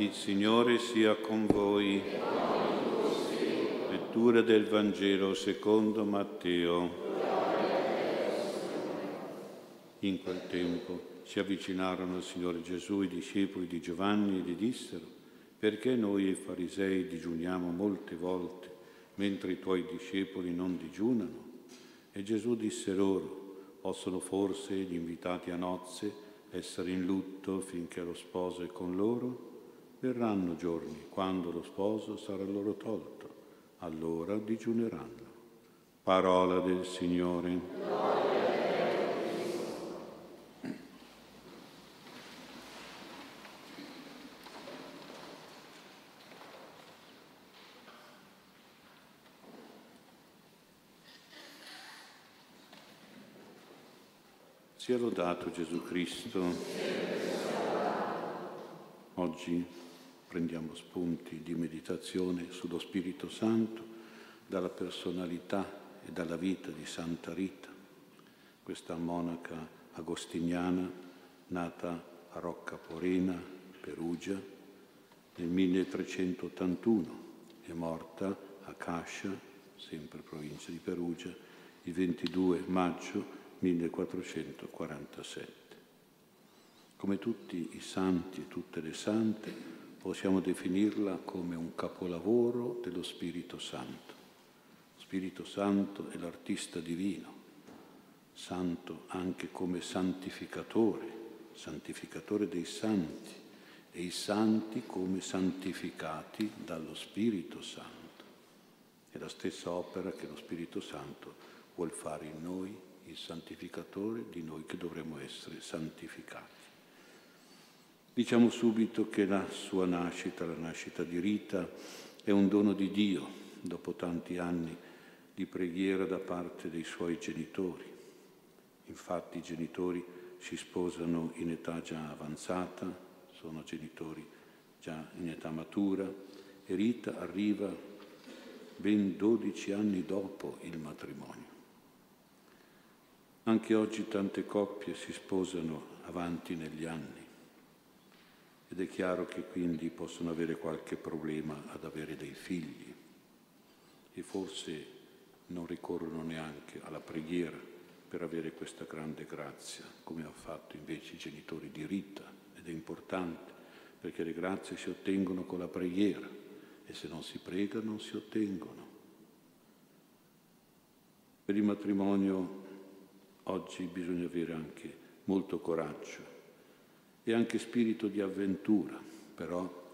Il Signore sia con voi. Lettura del Vangelo secondo Matteo. In quel tempo si avvicinarono al Signore Gesù i discepoli di Giovanni e gli dissero, perché noi e i farisei digiuniamo molte volte, mentre i tuoi discepoli non digiunano? E Gesù disse loro, possono forse gli invitati a nozze essere in lutto finché lo sposo è con loro? Verranno giorni quando lo sposo sarà loro tolto, allora digiuneranno. Parola del Signore. Sia lodato Gesù Cristo. Oggi prendiamo spunti di meditazione sullo Spirito Santo dalla personalità e dalla vita di Santa Rita, questa monaca agostiniana nata a Rocca Porena, Perugia, nel 1381 e morta a Cascia, sempre provincia di Perugia, il 22 maggio 1447. Come tutti i santi e tutte le sante, possiamo definirla come un capolavoro dello Spirito Santo. Lo Spirito Santo è l'artista divino, santo anche come santificatore, santificatore dei santi e i santi come santificati dallo Spirito Santo. È la stessa opera che lo Spirito Santo vuol fare in noi il santificatore di noi che dovremmo essere santificati. Diciamo subito che la sua nascita, la nascita di Rita, è un dono di Dio dopo tanti anni di preghiera da parte dei suoi genitori. Infatti i genitori si sposano in età già avanzata, sono genitori già in età matura e Rita arriva ben 12 anni dopo il matrimonio. Anche oggi tante coppie si sposano avanti negli anni ed è chiaro che quindi possono avere qualche problema ad avere dei figli. E forse non ricorrono neanche alla preghiera per avere questa grande grazia, come ha fatto invece i genitori di Rita. Ed è importante perché le grazie si ottengono con la preghiera. E se non si prega non si ottengono. Per il matrimonio Oggi bisogna avere anche molto coraggio e anche spirito di avventura, però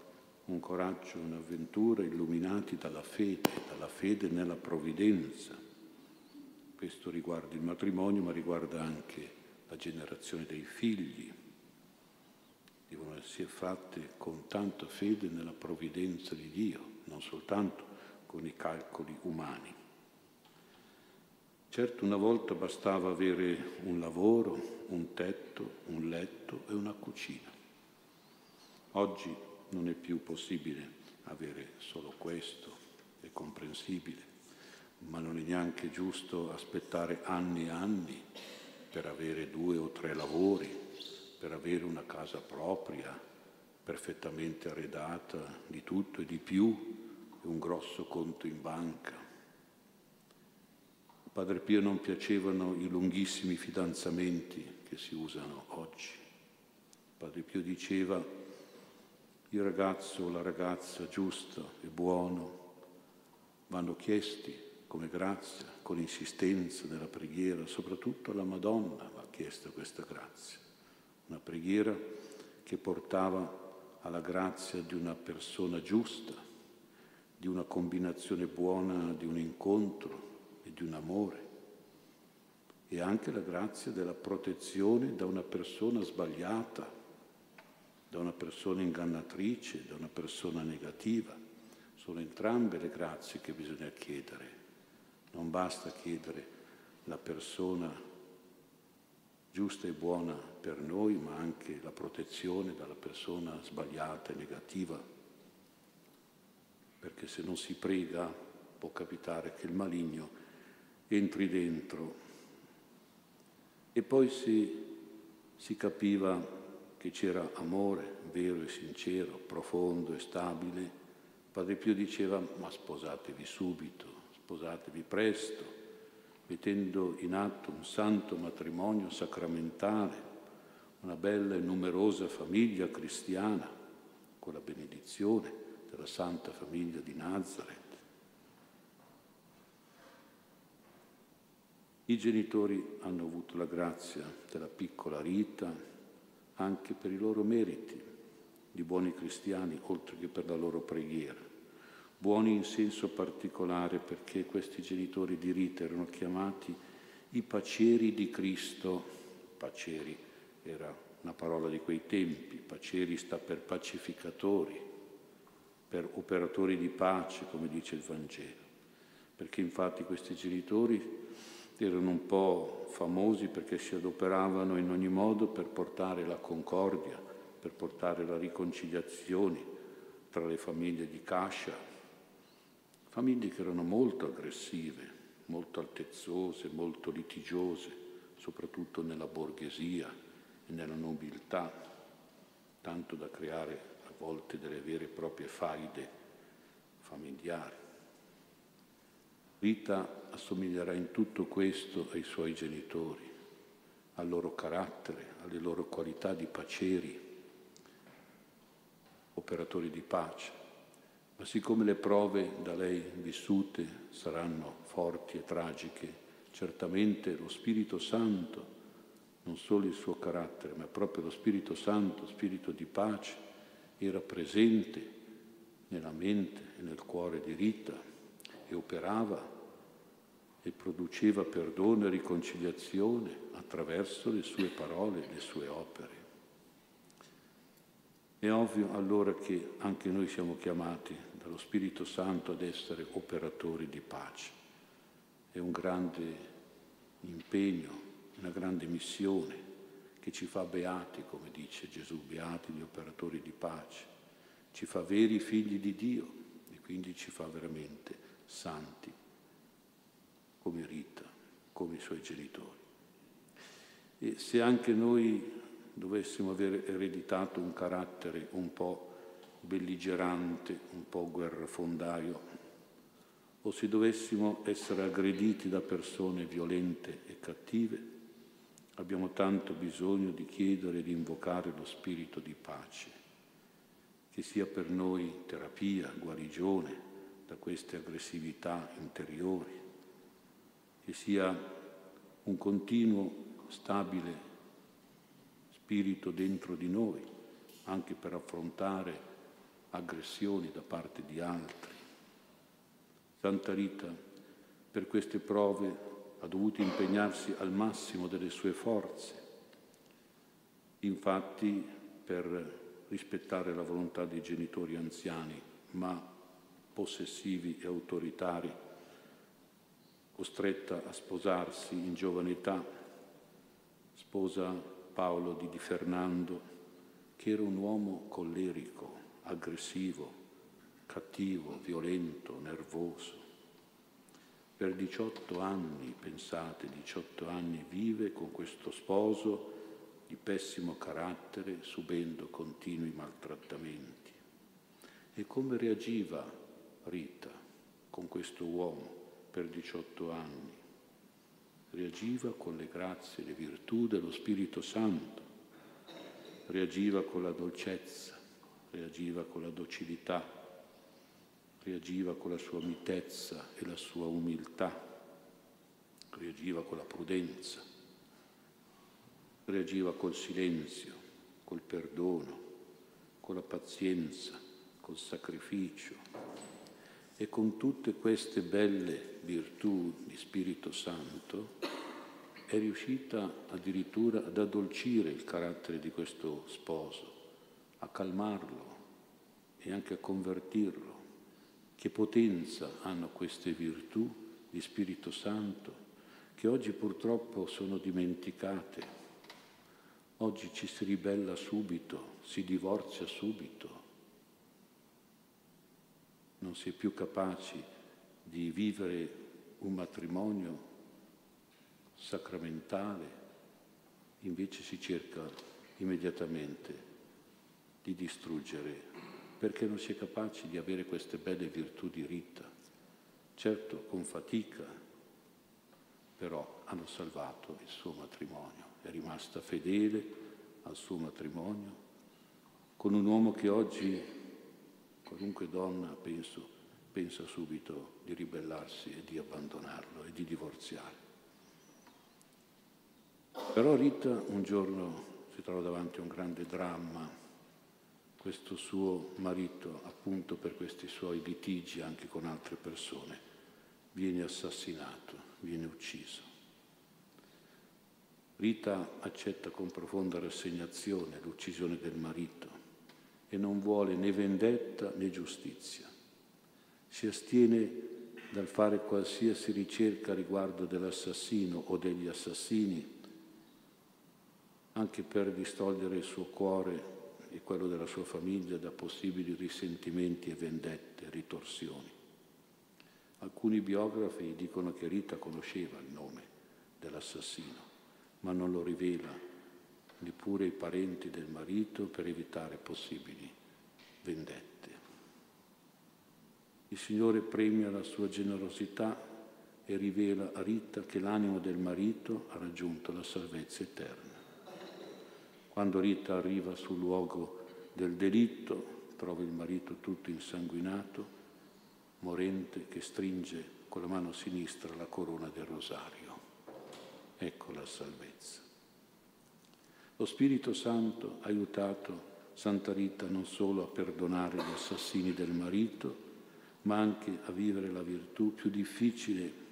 un coraggio, un'avventura illuminati dalla fede, dalla fede nella provvidenza. Questo riguarda il matrimonio, ma riguarda anche la generazione dei figli. Devono essere fatte con tanta fede nella provvidenza di Dio, non soltanto con i calcoli umani. Certo una volta bastava avere un lavoro, un tetto, un letto e una cucina. Oggi non è più possibile avere solo questo, è comprensibile, ma non è neanche giusto aspettare anni e anni per avere due o tre lavori, per avere una casa propria, perfettamente arredata di tutto e di più, e un grosso conto in banca. Padre Pio non piacevano i lunghissimi fidanzamenti che si usano oggi. Padre Pio diceva il ragazzo o la ragazza giusta e buono vanno chiesti come grazia, con insistenza nella preghiera, soprattutto alla Madonna va chiesta questa grazia, una preghiera che portava alla grazia di una persona giusta, di una combinazione buona di un incontro, di un amore e anche la grazia della protezione da una persona sbagliata, da una persona ingannatrice, da una persona negativa. Sono entrambe le grazie che bisogna chiedere. Non basta chiedere la persona giusta e buona per noi, ma anche la protezione dalla persona sbagliata e negativa. Perché se non si prega può capitare che il maligno entri dentro. E poi si, si capiva che c'era amore vero e sincero, profondo e stabile, Padre Pio diceva ma sposatevi subito, sposatevi presto, mettendo in atto un santo matrimonio sacramentale, una bella e numerosa famiglia cristiana con la benedizione della Santa Famiglia di Nazareth. I genitori hanno avuto la grazia della piccola Rita anche per i loro meriti di buoni cristiani, oltre che per la loro preghiera. Buoni in senso particolare perché questi genitori di Rita erano chiamati i paceri di Cristo. Paceri era una parola di quei tempi, paceri sta per pacificatori, per operatori di pace, come dice il Vangelo. Perché infatti questi genitori erano un po' famosi perché si adoperavano in ogni modo per portare la concordia, per portare la riconciliazione tra le famiglie di Cascia, famiglie che erano molto aggressive, molto altezzose, molto litigiose, soprattutto nella borghesia e nella nobiltà, tanto da creare a volte delle vere e proprie faide familiari. Rita assomiglierà in tutto questo ai suoi genitori, al loro carattere, alle loro qualità di paceri, operatori di pace. Ma siccome le prove da lei vissute saranno forti e tragiche, certamente lo Spirito Santo, non solo il suo carattere, ma proprio lo Spirito Santo, spirito di pace, era presente nella mente e nel cuore di Rita e operava e produceva perdono e riconciliazione attraverso le sue parole, le sue opere. È ovvio allora che anche noi siamo chiamati dallo Spirito Santo ad essere operatori di pace. È un grande impegno, una grande missione che ci fa beati, come dice Gesù, beati gli operatori di pace, ci fa veri figli di Dio e quindi ci fa veramente santi come Rita, come i suoi genitori. E se anche noi dovessimo aver ereditato un carattere un po' belligerante, un po' guerrafondaio, o se dovessimo essere aggrediti da persone violente e cattive, abbiamo tanto bisogno di chiedere e di invocare lo spirito di pace, che sia per noi terapia, guarigione da queste aggressività interiori, che sia un continuo, stabile spirito dentro di noi, anche per affrontare aggressioni da parte di altri. Santa Rita per queste prove ha dovuto impegnarsi al massimo delle sue forze. Infatti, per rispettare la volontà dei genitori anziani, ma possessivi e autoritari, costretta a sposarsi in giovane età, sposa Paolo di Di Fernando, che era un uomo collerico, aggressivo, cattivo, violento, nervoso. Per 18 anni, pensate, 18 anni vive con questo sposo di pessimo carattere, subendo continui maltrattamenti. E come reagiva Rita con questo uomo? Per 18 anni. Reagiva con le grazie le virtù dello Spirito Santo, reagiva con la dolcezza, reagiva con la docilità, reagiva con la sua mitezza e la sua umiltà, reagiva con la prudenza, reagiva col silenzio, col perdono, con la pazienza, col sacrificio, e con tutte queste belle virtù di Spirito Santo è riuscita addirittura ad addolcire il carattere di questo sposo, a calmarlo e anche a convertirlo. Che potenza hanno queste virtù di Spirito Santo che oggi purtroppo sono dimenticate. Oggi ci si ribella subito, si divorzia subito, non si è più capaci di vivere un matrimonio sacramentale, invece si cerca immediatamente di distruggere, perché non si è capaci di avere queste belle virtù di Rita, certo con fatica, però hanno salvato il suo matrimonio, è rimasta fedele al suo matrimonio con un uomo che oggi, qualunque donna, penso, pensa subito di ribellarsi e di abbandonarlo e di divorziare. Però Rita un giorno si trova davanti a un grande dramma, questo suo marito, appunto per questi suoi litigi anche con altre persone, viene assassinato, viene ucciso. Rita accetta con profonda rassegnazione l'uccisione del marito e non vuole né vendetta né giustizia. Si astiene dal fare qualsiasi ricerca riguardo dell'assassino o degli assassini anche per distogliere il suo cuore e quello della sua famiglia da possibili risentimenti e vendette, ritorsioni. Alcuni biografi dicono che Rita conosceva il nome dell'assassino, ma non lo rivela neppure i parenti del marito per evitare possibili vendette. Il Signore premia la sua generosità e rivela a Rita che l'animo del marito ha raggiunto la salvezza eterna. Quando Rita arriva sul luogo del delitto, trova il marito tutto insanguinato, morente, che stringe con la mano sinistra la corona del rosario. Ecco la salvezza. Lo Spirito Santo ha aiutato Santa Rita non solo a perdonare gli assassini del marito, ma anche a vivere la virtù più difficile,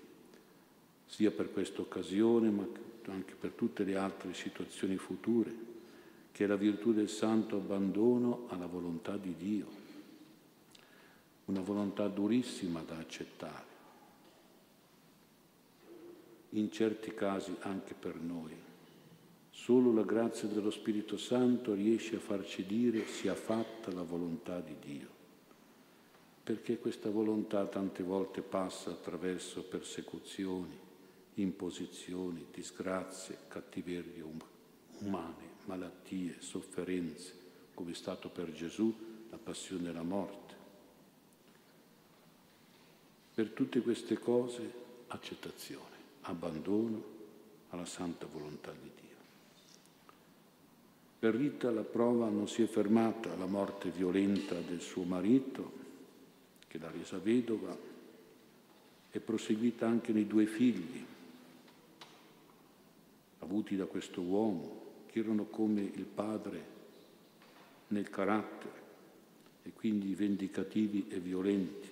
sia per questa occasione, ma anche per tutte le altre situazioni future che è la virtù del santo abbandono alla volontà di Dio, una volontà durissima da accettare, in certi casi anche per noi. Solo la grazia dello Spirito Santo riesce a farci dire sia fatta la volontà di Dio, perché questa volontà tante volte passa attraverso persecuzioni, imposizioni, disgrazie, cattiverie umane malattie, sofferenze, come è stato per Gesù la passione e la morte. Per tutte queste cose accettazione, abbandono alla santa volontà di Dio. Per Rita la prova non si è fermata alla morte violenta del suo marito, che l'ha resa vedova, è proseguita anche nei due figli avuti da questo uomo, che erano come il padre nel carattere e quindi vendicativi e violenti,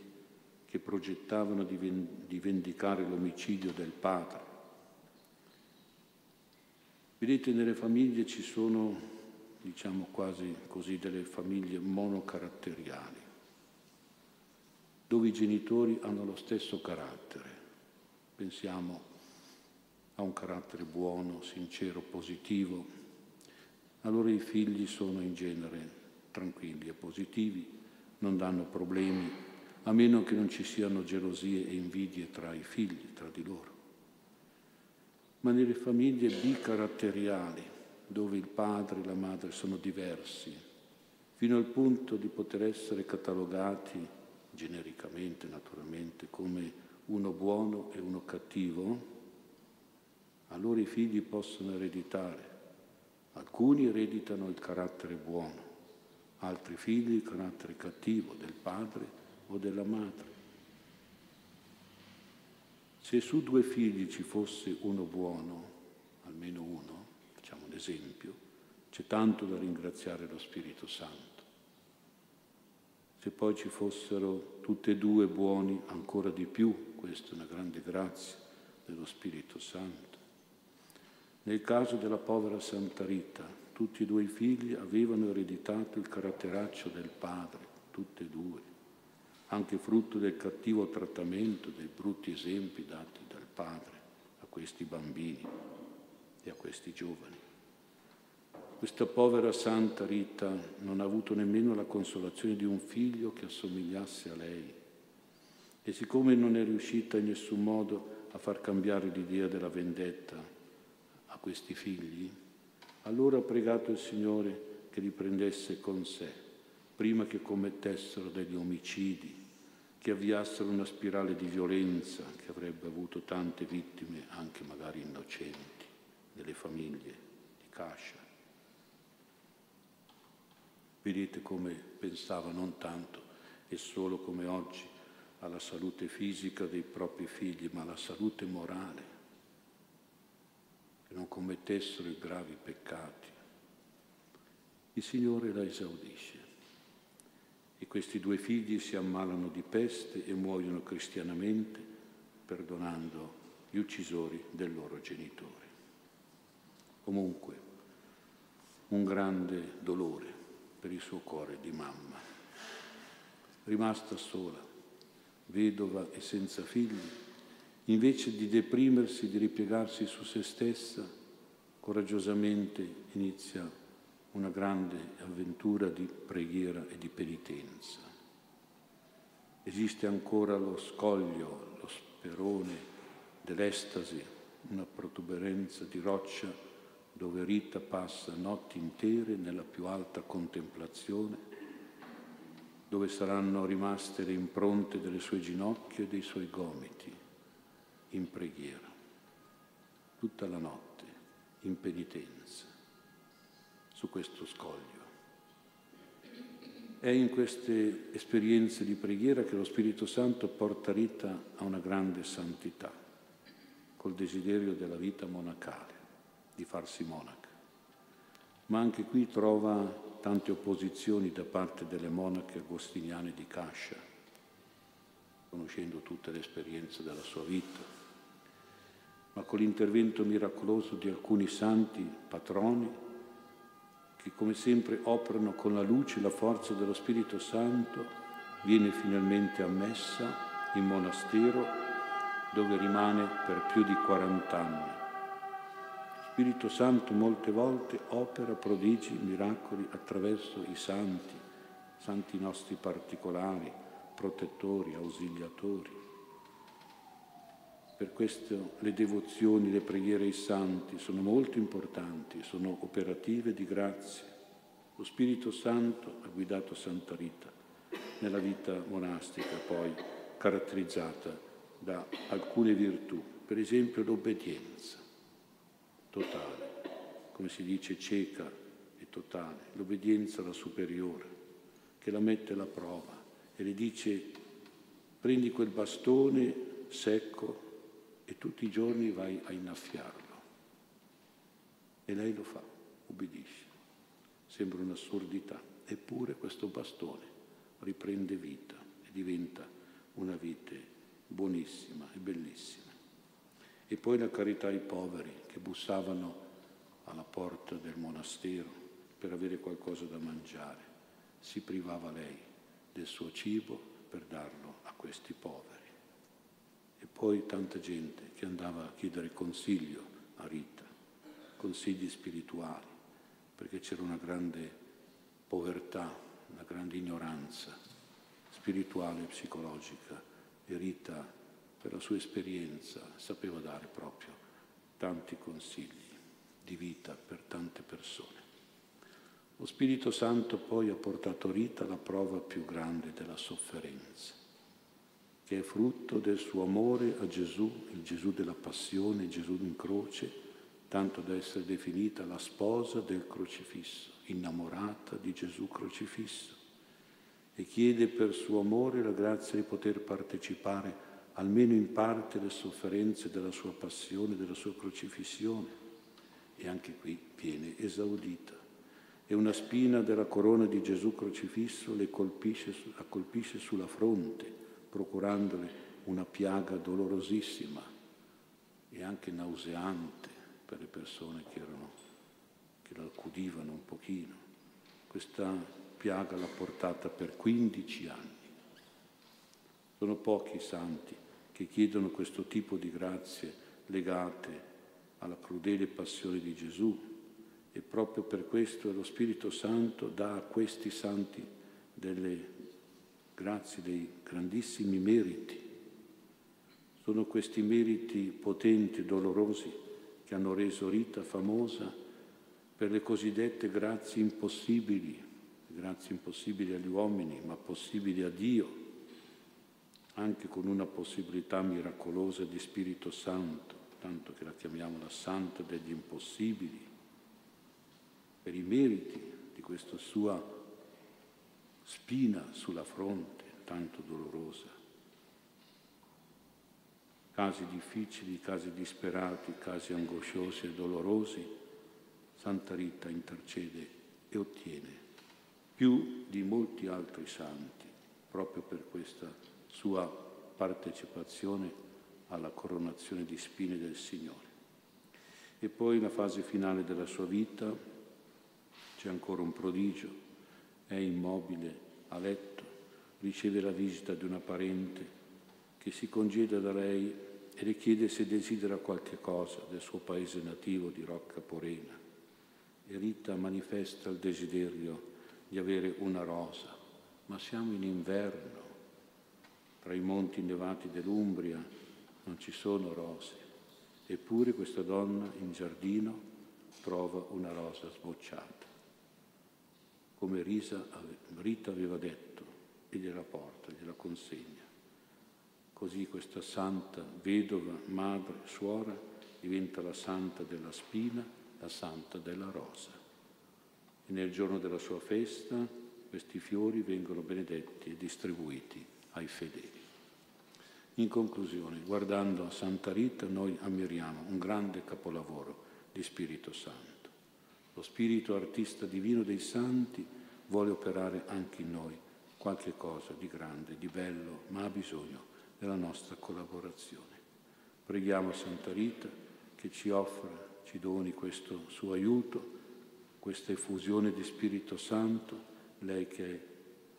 che progettavano di, vendicare l'omicidio del padre. Vedete, nelle famiglie ci sono, diciamo quasi così, delle famiglie monocaratteriali, dove i genitori hanno lo stesso carattere. Pensiamo a un carattere buono, sincero, positivo, allora i figli sono in genere tranquilli e positivi, non danno problemi, a meno che non ci siano gelosie e invidie tra i figli, tra di loro. Ma nelle famiglie bicaratteriali, dove il padre e la madre sono diversi, fino al punto di poter essere catalogati genericamente, naturalmente, come uno buono e uno cattivo, allora i figli possono ereditare Alcuni ereditano il carattere buono, altri figli il carattere cattivo del padre o della madre. Se su due figli ci fosse uno buono, almeno uno, esempio, c'è tanto da ringraziare lo Spirito Santo. Se poi ci fossero tutte e due buoni, ancora di più, questa è una grande grazia dello Spirito Santo. Nel caso della povera Santa Rita, tutti e due i figli avevano ereditato il caratteraccio del padre, tutti e due, anche frutto del cattivo trattamento, dei brutti esempi dati dal padre a questi bambini e a questi giovani. Questa povera Santa Rita non ha avuto nemmeno la consolazione di un figlio che assomigliasse a lei e siccome non è riuscita in nessun modo a far cambiare l'idea della vendetta, questi figli, Allora ha pregato il Signore che li prendesse con sé, prima che commettessero degli omicidi, che avviassero una spirale di violenza che avrebbe avuto tante vittime, anche magari innocenti, delle famiglie di Cascia. Vedete come pensava non tanto e solo come oggi alla salute fisica dei propri figli, ma alla salute morale, che non commettessero i gravi peccati. Il Signore la esaudisce e questi due figli si ammalano di peste e muoiono cristianamente perdonando gli uccisori del loro genitore. Comunque, un grande dolore per il suo cuore di mamma. Rimasta sola, vedova e senza figli, invece di deprimersi, di ripiegarsi su se stessa, coraggiosamente inizia una grande avventura di preghiera e di penitenza. Esiste ancora lo scoglio, lo sperone dell'estasi, una protuberanza di roccia dove Rita passa notti intere nella più alta contemplazione, dove saranno rimaste le impronte delle sue ginocchia e dei suoi gomiti in preghiera, tutta la notte in penitenza su questo scoglio. È in queste esperienze di preghiera che lo Spirito Santo porta Rita a una grande santità, col desiderio della vita monacale di farsi monaca. Ma anche qui trova tante opposizioni da parte delle monache agostiniane di Cascia, conoscendo tutte le esperienze della sua vita. Ma con l'intervento miracoloso di alcuni santi patroni, che come sempre operano con la luce e la forza dello Spirito Santo, viene finalmente ammessa in monastero dove rimane per più di 40 anni Spirito Santo molte volte opera prodigi, miracoli attraverso i santi, santi nostri particolari, protettori, ausiliatori. Per questo le devozioni, le preghiere ai santi sono molto importanti, sono operative di grazia. Lo Spirito Santo ha guidato Santa Rita nella vita monastica, poi caratterizzata da alcune virtù, per esempio l'obbedienza totale, come si dice cieca e totale, l'obbedienza alla superiore, che la mette alla prova e le dice prendi quel bastone secco e tutti i giorni vai a innaffiarlo. E lei lo fa, ubbidisce. Sembra un'assurdità, eppure questo bastone riprende vita e diventa una vite buonissima e bellissima. E poi la carità ai poveri che bussavano alla porta del monastero per avere qualcosa da mangiare. Si privava lei del suo cibo per darlo a questi poveri. E poi tanta gente che andava a chiedere consiglio a Rita, consigli spirituali, perché c'era una grande povertà, una grande ignoranza spirituale e psicologica. E Rita per la sua esperienza, sapeva dare proprio tanti consigli di vita per tante persone. Lo Spirito Santo poi ha portato Rita alla prova più grande della sofferenza, che è frutto del suo amore a Gesù, il Gesù della passione, Gesù in croce, tanto da essere definita la sposa del crocifisso, innamorata di Gesù crocifisso, e chiede per suo amore la grazia di poter partecipare almeno in parte le sofferenze della sua passione, della sua crocifissione. E anche qui viene esaudita. E una spina della corona di Gesù crocifisso le colpisce, la colpisce sulla fronte, procurandole una piaga dolorosissima e anche nauseante per le persone che, erano, che la accudivano un pochino. Questa piaga l'ha portata per 15 anni. Sono pochi i santi che chiedono questo tipo di grazie legate alla crudele passione di Gesù e proprio per questo lo Spirito Santo dà a questi santi delle grazie, dei grandissimi meriti. Sono questi meriti potenti dolorosi che hanno reso Rita famosa per le cosiddette grazie impossibili, grazie impossibili agli uomini, ma possibili a Dio, anche con una possibilità miracolosa di Spirito Santo, tanto che la chiamiamo la Santa degli impossibili, per i meriti di questa sua spina sulla fronte, tanto dolorosa. Casi difficili, casi disperati, casi angosciosi e dolorosi, Santa Rita intercede e ottiene più di molti altri santi, proprio per questa sua partecipazione alla coronazione di spine del Signore. E poi la fase finale della sua vita, c'è ancora un prodigio, è immobile a letto, riceve la visita di una parente che si congeda da lei e le chiede se desidera qualche cosa del suo paese nativo di Rocca Porena e Rita manifesta il desiderio di avere una rosa, ma siamo in inverno, tra i monti innevati dell'Umbria non ci sono rose, eppure questa donna in giardino trova una rosa sbocciata, come Risa, Rita aveva detto, e gliela porta, gliela consegna. Così questa santa vedova, madre, suora diventa la santa della spina la santa della rosa. E nel giorno della sua festa questi fiori vengono benedetti e distribuiti ai fedeli. In conclusione, guardando a Santa Rita, noi ammiriamo un grande capolavoro di Spirito Santo. Lo Spirito artista divino dei santi vuole operare anche in noi qualche cosa di grande, di bello, ma ha bisogno della nostra collaborazione. Preghiamo Santa Rita che ci offra ci doni questo suo aiuto, questa effusione di Spirito Santo, lei che è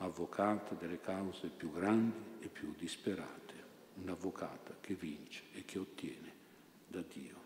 avvocata delle cause più grandi e più disperate, un'avvocata che vince e che ottiene da Dio.